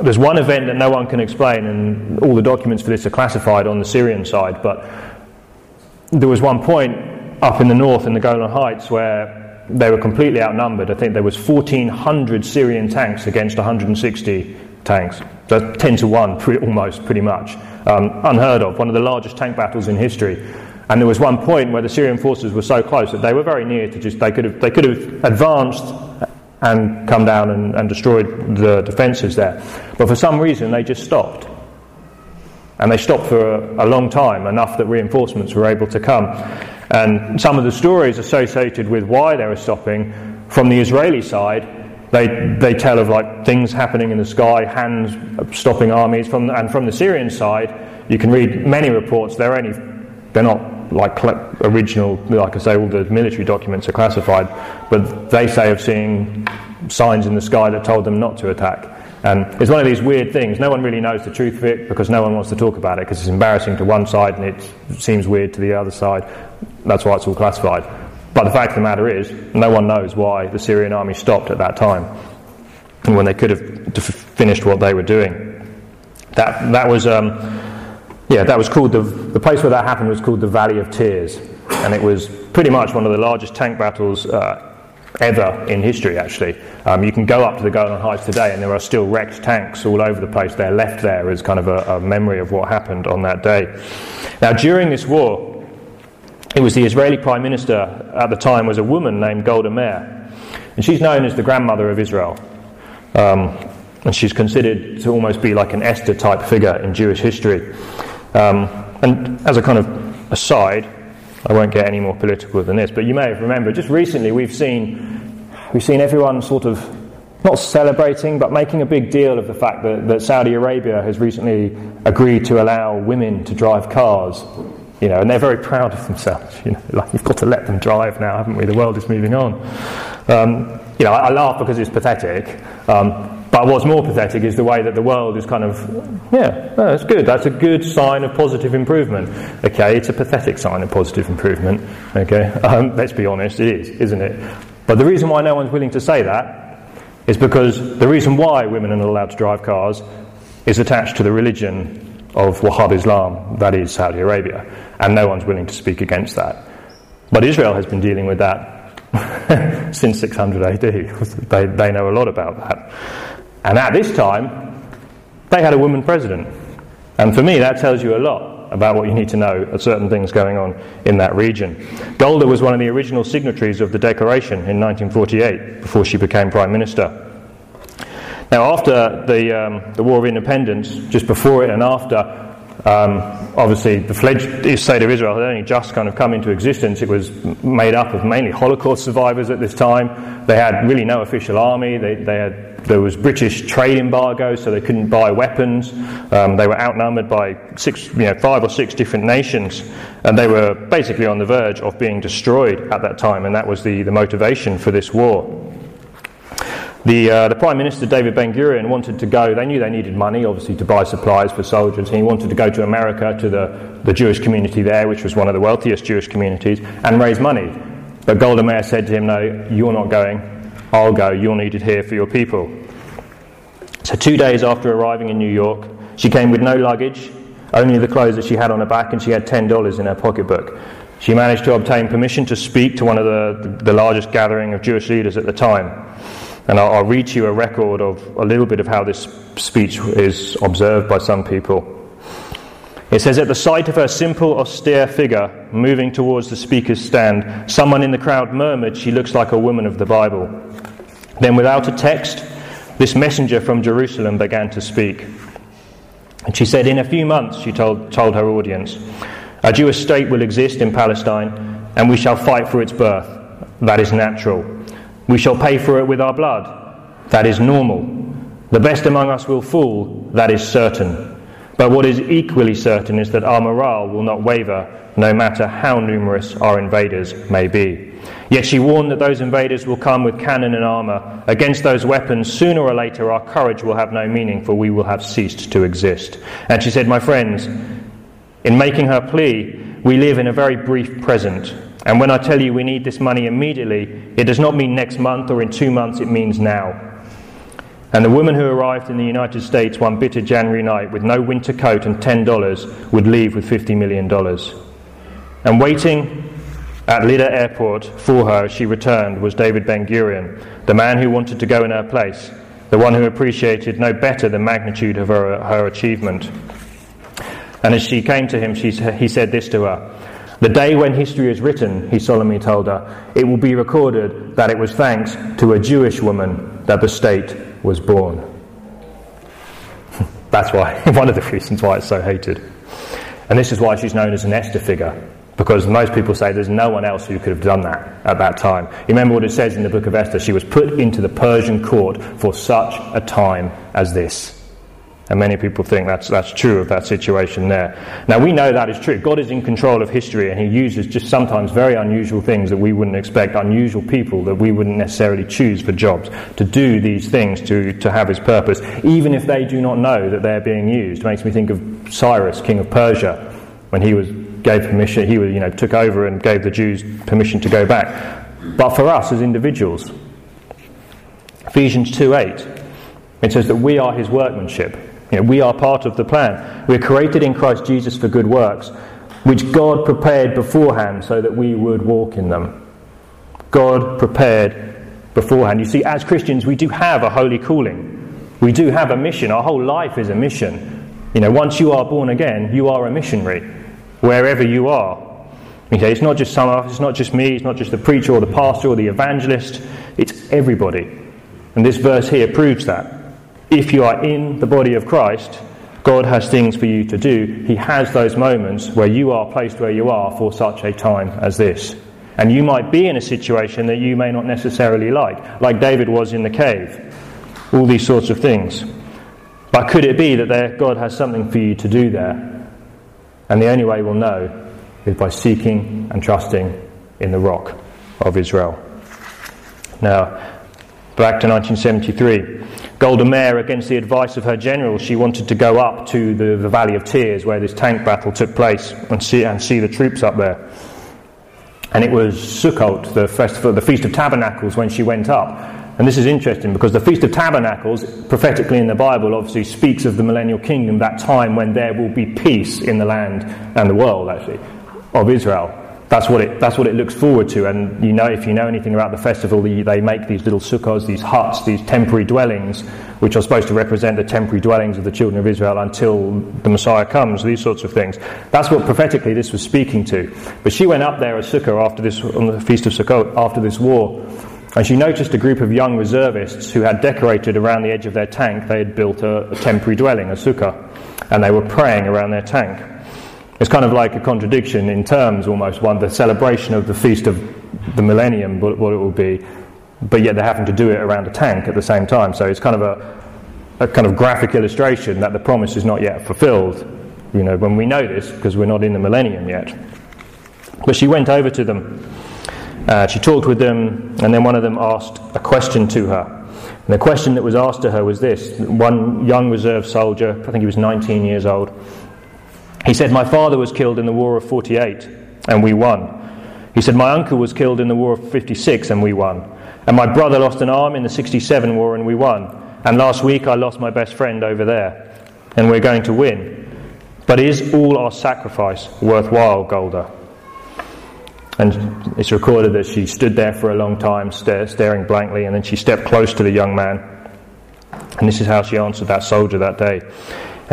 There's one event that no one can explain, and all the documents for this are classified on the Syrian side, but there was one point up in the north in the Golan Heights where they were completely outnumbered. I think there was 1,400 Syrian tanks against 160 tanks. So 10 to 1, pretty, almost, pretty much. Um, unheard of, one of the largest tank battles in history. And there was one point where the Syrian forces were so close that they were very near to just, they could have, they could have advanced and come down and, and destroyed the defences there. But for some reason, they just stopped. And they stopped for a, a long time, enough that reinforcements were able to come. And some of the stories associated with why they were stopping from the Israeli side they, they tell of like things happening in the sky, hands stopping armies. From, and from the Syrian side, you can read many reports. They're only, they're not like original, like I say, all the military documents are classified, but they say of seeing signs in the sky that told them not to attack. And it's one of these weird things. No one really knows the truth of it because no one wants to talk about it because it's embarrassing to one side and it seems weird to the other side. That's why it's all classified. But the fact of the matter is, no one knows why the Syrian army stopped at that time when they could have finished what they were doing. That, that was, um, yeah, that was called the, the place where that happened was called the Valley of Tears. And it was pretty much one of the largest tank battles uh, ever in history, actually. Um, you can go up to the Golan Heights today, and there are still wrecked tanks all over the place. They're left there as kind of a, a memory of what happened on that day. Now, during this war, it was the Israeli Prime Minister at the time was a woman named Golda Meir. And she's known as the grandmother of Israel. Um, and she's considered to almost be like an Esther type figure in Jewish history. Um, and as a kind of aside, I won't get any more political than this, but you may have remembered just recently we've seen, we've seen everyone sort of not celebrating, but making a big deal of the fact that, that Saudi Arabia has recently agreed to allow women to drive cars you know, and they're very proud of themselves. You know, like you've got to let them drive now, haven't we? The world is moving on. Um, you know, I, I, laugh because it's pathetic. Um, but what's more pathetic is the way that the world is kind of, yeah, no, that's good. That's a good sign of positive improvement. Okay, it's a pathetic sign of positive improvement. Okay, um, let's be honest, it is, isn't it? But the reason why no one's willing to say that is because the reason why women are not allowed to drive cars is attached to the religion of Wahhab Islam, that is Saudi Arabia, and no one's willing to speak against that. But Israel has been dealing with that since 600 AD. They, they know a lot about that. And at this time, they had a woman president. And for me, that tells you a lot about what you need to know of certain things going on in that region. Golda was one of the original signatories of the declaration in 1948 before she became prime minister. Now, after the, um, the War of Independence, just before it and after, um, obviously the fledged state of Israel had only just kind of come into existence. It was made up of mainly Holocaust survivors at this time. They had really no official army. They, they had, there was British trade embargo, so they couldn't buy weapons. Um, they were outnumbered by six, you know, five or six different nations, and they were basically on the verge of being destroyed at that time. And that was the, the motivation for this war. The, uh, the Prime Minister, David Ben Gurion, wanted to go, they knew they needed money, obviously, to buy supplies for soldiers, he wanted to go to America, to the, the Jewish community there, which was one of the wealthiest Jewish communities, and raise money. But Golda Meir said to him, No, you're not going. I'll go. You're needed here for your people. So, two days after arriving in New York, she came with no luggage, only the clothes that she had on her back, and she had $10 in her pocketbook. She managed to obtain permission to speak to one of the, the largest gathering of Jewish leaders at the time. And I'll, I'll read you a record of a little bit of how this speech is observed by some people. It says, At the sight of her simple, austere figure moving towards the speaker's stand, someone in the crowd murmured, She looks like a woman of the Bible. Then, without a text, this messenger from Jerusalem began to speak. And she said, In a few months, she told, told her audience, a Jewish state will exist in Palestine, and we shall fight for its birth. That is natural. We shall pay for it with our blood. That is normal. The best among us will fall. That is certain. But what is equally certain is that our morale will not waver, no matter how numerous our invaders may be. Yet she warned that those invaders will come with cannon and armour. Against those weapons, sooner or later, our courage will have no meaning, for we will have ceased to exist. And she said, My friends, in making her plea, we live in a very brief present. And when I tell you we need this money immediately, it does not mean next month or in two months, it means now. And the woman who arrived in the United States one bitter January night with no winter coat and $10 would leave with $50 million. And waiting at Lydda Airport for her, as she returned, was David Ben Gurion, the man who wanted to go in her place, the one who appreciated no better the magnitude of her, her achievement. And as she came to him, she, he said this to her The day when history is written, he solemnly told her, it will be recorded that it was thanks to a Jewish woman that the state was born. That's why, one of the reasons why it's so hated. And this is why she's known as an Esther figure, because most people say there's no one else who could have done that at that time. You remember what it says in the book of Esther? She was put into the Persian court for such a time as this. And many people think that's, that's true of that situation there. Now, we know that is true. God is in control of history, and He uses just sometimes very unusual things that we wouldn't expect, unusual people that we wouldn't necessarily choose for jobs, to do these things to, to have His purpose, even if they do not know that they're being used. It makes me think of Cyrus, king of Persia, when he was, gave permission, he was, you know, took over and gave the Jews permission to go back. But for us as individuals, Ephesians 2 8, it says that we are His workmanship you know, we are part of the plan. We're created in Christ Jesus for good works, which God prepared beforehand so that we would walk in them. God prepared beforehand. You see, as Christians, we do have a holy calling. We do have a mission. Our whole life is a mission. You know, once you are born again, you are a missionary, wherever you are. Okay, it's not just some of us, it's not just me, it's not just the preacher or the pastor or the evangelist, it's everybody. And this verse here proves that if you are in the body of Christ, God has things for you to do. He has those moments where you are placed where you are for such a time as this. And you might be in a situation that you may not necessarily like, like David was in the cave. All these sorts of things. But could it be that there, God has something for you to do there? And the only way we'll know is by seeking and trusting in the rock of Israel. Now, back to 1973. Golda Meir, against the advice of her generals, she wanted to go up to the, the Valley of Tears where this tank battle took place and see, and see the troops up there. And it was Sukkot, the festival, the Feast of Tabernacles, when she went up. And this is interesting because the Feast of Tabernacles, prophetically in the Bible, obviously speaks of the millennial kingdom, that time when there will be peace in the land and the world, actually, of Israel. That's what it, that's what it looks forward to. And you know, if you know anything about the festival, they make these little sukkahs, these huts, these temporary dwellings, which are supposed to represent the temporary dwellings of the children of Israel until the Messiah comes, these sorts of things. That's what prophetically this was speaking to. But she went up there as sukkah after this, on the Feast of Sukkot, after this war. And she noticed a group of young reservists who had decorated around the edge of their tank, they had built a, a temporary dwelling, a sukkah, and they were praying around their tank. It's kind of like a contradiction in terms almost, one, the celebration of the feast of the millennium, what, it will be, but yet they're having to do it around a tank at the same time. So it's kind of a, a kind of graphic illustration that the promise is not yet fulfilled. You know, when we know this, because we're not in the millennium yet. But she went over to them. Uh, she talked with them, and then one of them asked a question to her. And the question that was asked to her was this one young reserve soldier, I think he was 19 years old, he said, My father was killed in the War of 48, and we won. He said, My uncle was killed in the War of 56, and we won. And my brother lost an arm in the 67 war, and we won. And last week I lost my best friend over there, and we're going to win. But is all our sacrifice worthwhile, Golda? And it's recorded that she stood there for a long time, stare, staring blankly, and then she stepped close to the young man. And this is how she answered that soldier that day.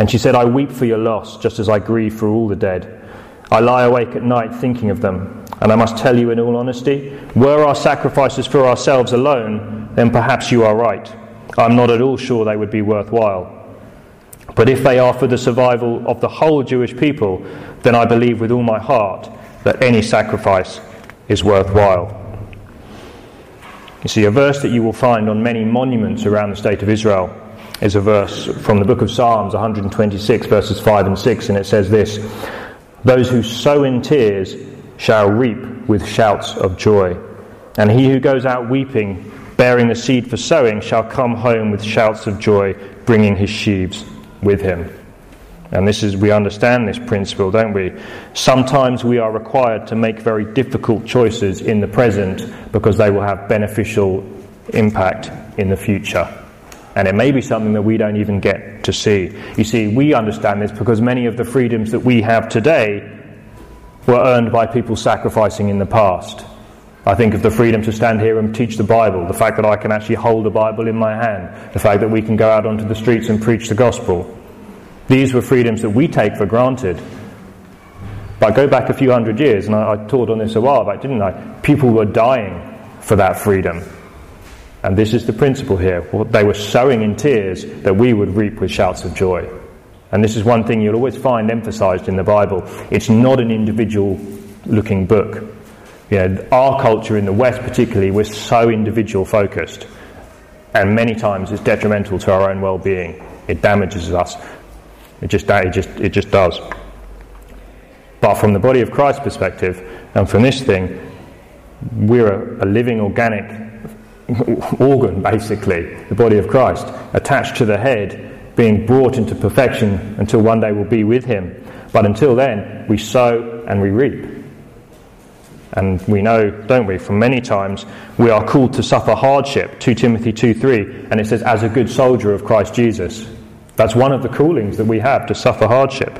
And she said, I weep for your loss, just as I grieve for all the dead. I lie awake at night thinking of them. And I must tell you in all honesty, were our sacrifices for ourselves alone, then perhaps you are right. I'm not at all sure they would be worthwhile. But if they are for the survival of the whole Jewish people, then I believe with all my heart that any sacrifice is worthwhile. You see, a verse that you will find on many monuments around the state of Israel is a verse from the book of Psalms 126, verses 5 and 6, and it says this Those who sow in tears shall reap with shouts of joy. And he who goes out weeping, bearing the seed for sowing, shall come home with shouts of joy, bringing his sheaves with him. And this is, we understand this principle, don't we? Sometimes we are required to make very difficult choices in the present because they will have beneficial impact in the future. And it may be something that we don't even get to see. You see, we understand this because many of the freedoms that we have today were earned by people sacrificing in the past. I think of the freedom to stand here and teach the Bible, the fact that I can actually hold a Bible in my hand, the fact that we can go out onto the streets and preach the gospel. These were freedoms that we take for granted. But I go back a few hundred years, and I, I taught on this a while back, didn't I? People were dying for that freedom. And this is the principle here. They were sowing in tears that we would reap with shouts of joy. And this is one thing you'll always find emphasized in the Bible. It's not an individual looking book. You know, our culture in the West, particularly, we're so individual focused. And many times it's detrimental to our own well being. It damages us. It just, it, just, it just does. But from the body of Christ's perspective, and from this thing, we're a, a living organic organ, basically, the body of Christ, attached to the head, being brought into perfection until one day we'll be with Him. But until then, we sow and we reap. And we know, don't we, from many times, we are called to suffer hardship, 2 Timothy 2 3, and it says, as a good soldier of Christ Jesus. That's one of the callings that we have to suffer hardship.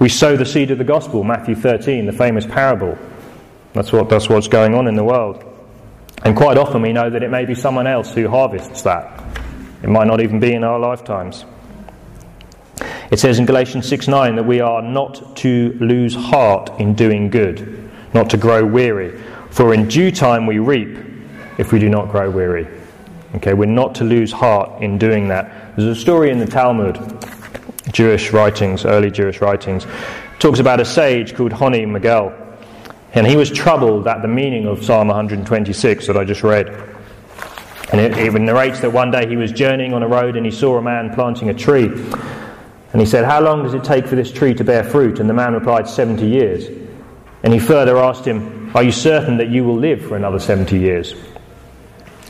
We sow the seed of the gospel, Matthew 13, the famous parable. That's, what, that's what's going on in the world. And quite often we know that it may be someone else who harvests that. It might not even be in our lifetimes. It says in Galatians 6 9 that we are not to lose heart in doing good, not to grow weary. For in due time we reap if we do not grow weary. Okay, we're not to lose heart in doing that. There's a story in the Talmud, Jewish writings, early Jewish writings, talks about a sage called Honi HaMe'agel. And he was troubled at the meaning of Psalm 126 that I just read. And it, it narrates that one day he was journeying on a road and he saw a man planting a tree. And he said, How long does it take for this tree to bear fruit? And the man replied, 70 years. And he further asked him, Are you certain that you will live for another 70 years?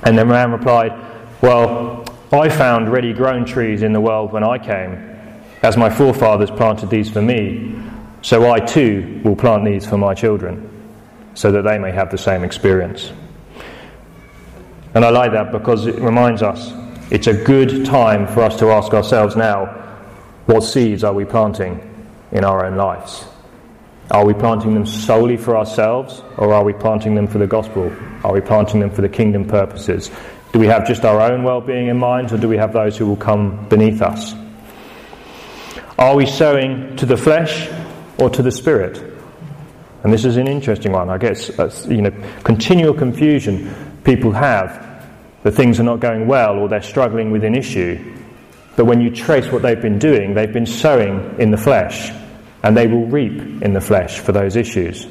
And the man replied, Well, I found ready grown trees in the world when I came, as my forefathers planted these for me, so I too will plant these for my children so that they may have the same experience. And I like that because it reminds us it's a good time for us to ask ourselves now what seeds are we planting in our own lives? Are we planting them solely for ourselves or are we planting them for the gospel? Are we planting them for the kingdom purposes? Do we have just our own well being in mind or do we have those who will come beneath us? Are we sowing to the flesh or to the spirit? And this is an interesting one. I guess uh, you know continual confusion people have that things are not going well or they're struggling with an issue. But when you trace what they've been doing, they've been sowing in the flesh, and they will reap in the flesh for those issues.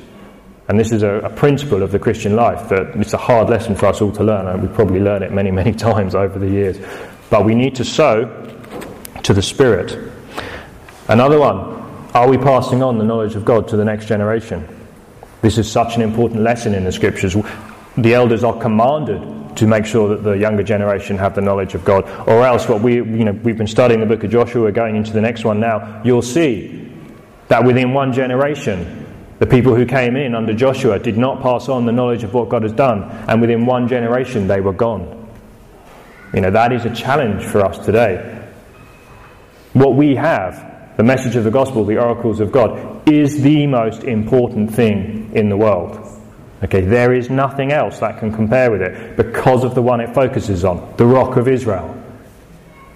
And this is a, a, principle of the Christian life that it's a hard lesson for us all to learn, and we probably learn it many, many times over the years. But we need to sow to the Spirit. Another one are we passing on the knowledge of God to the next generation? This is such an important lesson in the scriptures. The elders are commanded to make sure that the younger generation have the knowledge of God, or else what we, you know, we've been studying the book of Joshua, we're going into the next one now. You'll see that within one generation, the people who came in under Joshua did not pass on the knowledge of what God has done, and within one generation they were gone. You know, that is a challenge for us today. What we have the message of the gospel, the oracles of God, is the most important thing in the world. Okay, there is nothing else that can compare with it because of the one it focuses on, the rock of Israel.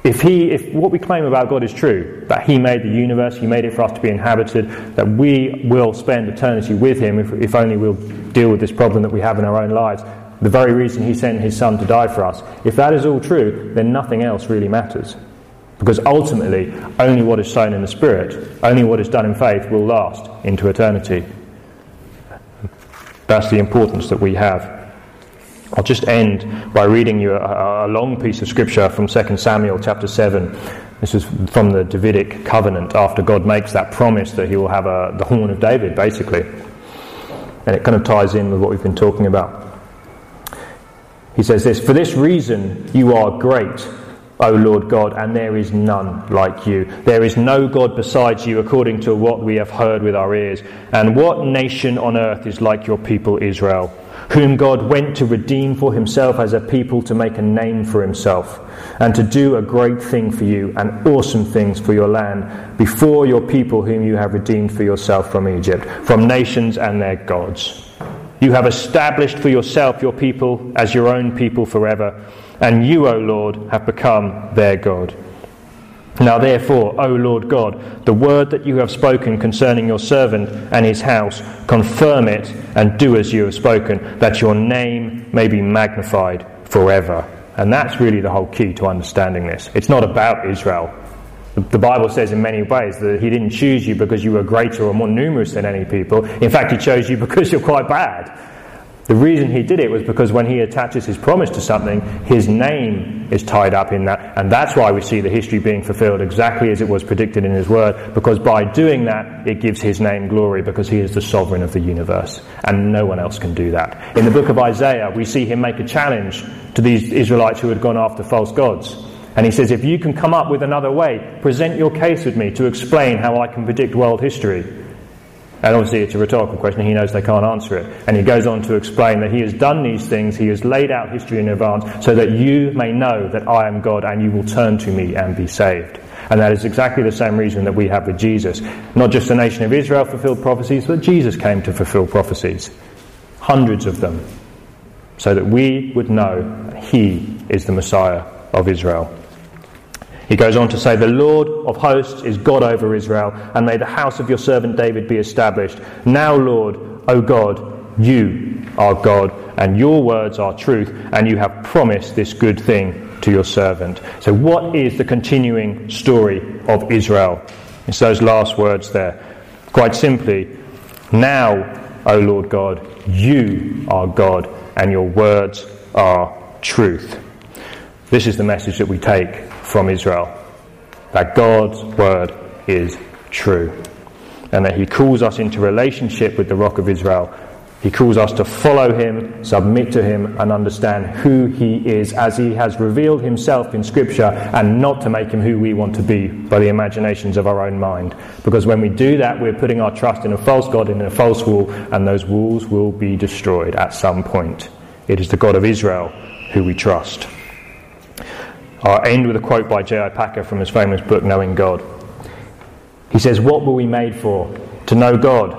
If he if what we claim about God is true, that he made the universe, he made it for us to be inhabited, that we will spend eternity with him if, if only we'll deal with this problem that we have in our own lives, the very reason he sent his son to die for us. If that is all true, then nothing else really matters. Because ultimately, only what is sown in the Spirit, only what is done in faith, will last into eternity. That's the importance that we have. I'll just end by reading you a, a long piece of scripture from 2 Samuel chapter 7. This is from the Davidic covenant after God makes that promise that he will have a, the horn of David, basically. And it kind of ties in with what we've been talking about. He says this For this reason you are great O Lord God, and there is none like you. There is no God besides you, according to what we have heard with our ears. And what nation on earth is like your people Israel, whom God went to redeem for himself as a people to make a name for himself, and to do a great thing for you, and awesome things for your land, before your people whom you have redeemed for yourself from Egypt, from nations and their gods. You have established for yourself your people as your own people forever, and you, O Lord, have become their God. Now, therefore, O Lord God, the word that you have spoken concerning your servant and his house, confirm it and do as you have spoken, that your name may be magnified forever. And that's really the whole key to understanding this. It's not about Israel. The Bible says in many ways that He didn't choose you because you were greater or more numerous than any people. In fact, He chose you because you're quite bad. The reason he did it was because when he attaches his promise to something, his name is tied up in that. And that's why we see the history being fulfilled exactly as it was predicted in his word, because by doing that, it gives his name glory, because he is the sovereign of the universe. And no one else can do that. In the book of Isaiah, we see him make a challenge to these Israelites who had gone after false gods. And he says, If you can come up with another way, present your case with me to explain how I can predict world history. And obviously, it's a rhetorical question. He knows they can't answer it. And he goes on to explain that he has done these things, he has laid out history in advance, so that you may know that I am God and you will turn to me and be saved. And that is exactly the same reason that we have with Jesus. Not just the nation of Israel fulfilled prophecies, but Jesus came to fulfill prophecies. Hundreds of them. So that we would know he is the Messiah of Israel. He goes on to say, The Lord of hosts is God over Israel, and may the house of your servant David be established. Now, Lord, O God, you are God, and your words are truth, and you have promised this good thing to your servant. So, what is the continuing story of Israel? It's those last words there. Quite simply, now, O Lord God, you are God, and your words are truth. This is the message that we take from Israel that God's word is true and that He calls us into relationship with the rock of Israel. He calls us to follow Him, submit to Him, and understand who He is as He has revealed Himself in Scripture and not to make Him who we want to be by the imaginations of our own mind. Because when we do that, we're putting our trust in a false God, in a false wall, and those walls will be destroyed at some point. It is the God of Israel who we trust. I'll end with a quote by J.I. Packer from his famous book, Knowing God. He says, What were we made for? To know God.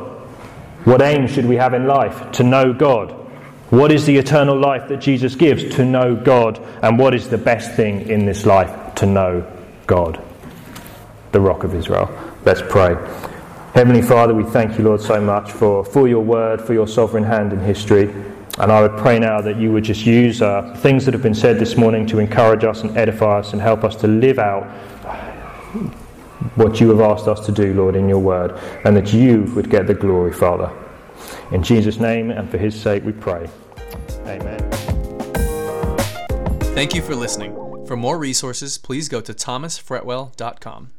What aim should we have in life? To know God. What is the eternal life that Jesus gives? To know God. And what is the best thing in this life? To know God. The rock of Israel. Let's pray. Heavenly Father, we thank you, Lord, so much for, for your word, for your sovereign hand in history. And I would pray now that you would just use uh, things that have been said this morning to encourage us and edify us and help us to live out what you have asked us to do, Lord, in your word, and that you would get the glory, Father. In Jesus' name and for his sake we pray. Amen. Thank you for listening. For more resources, please go to thomasfretwell.com.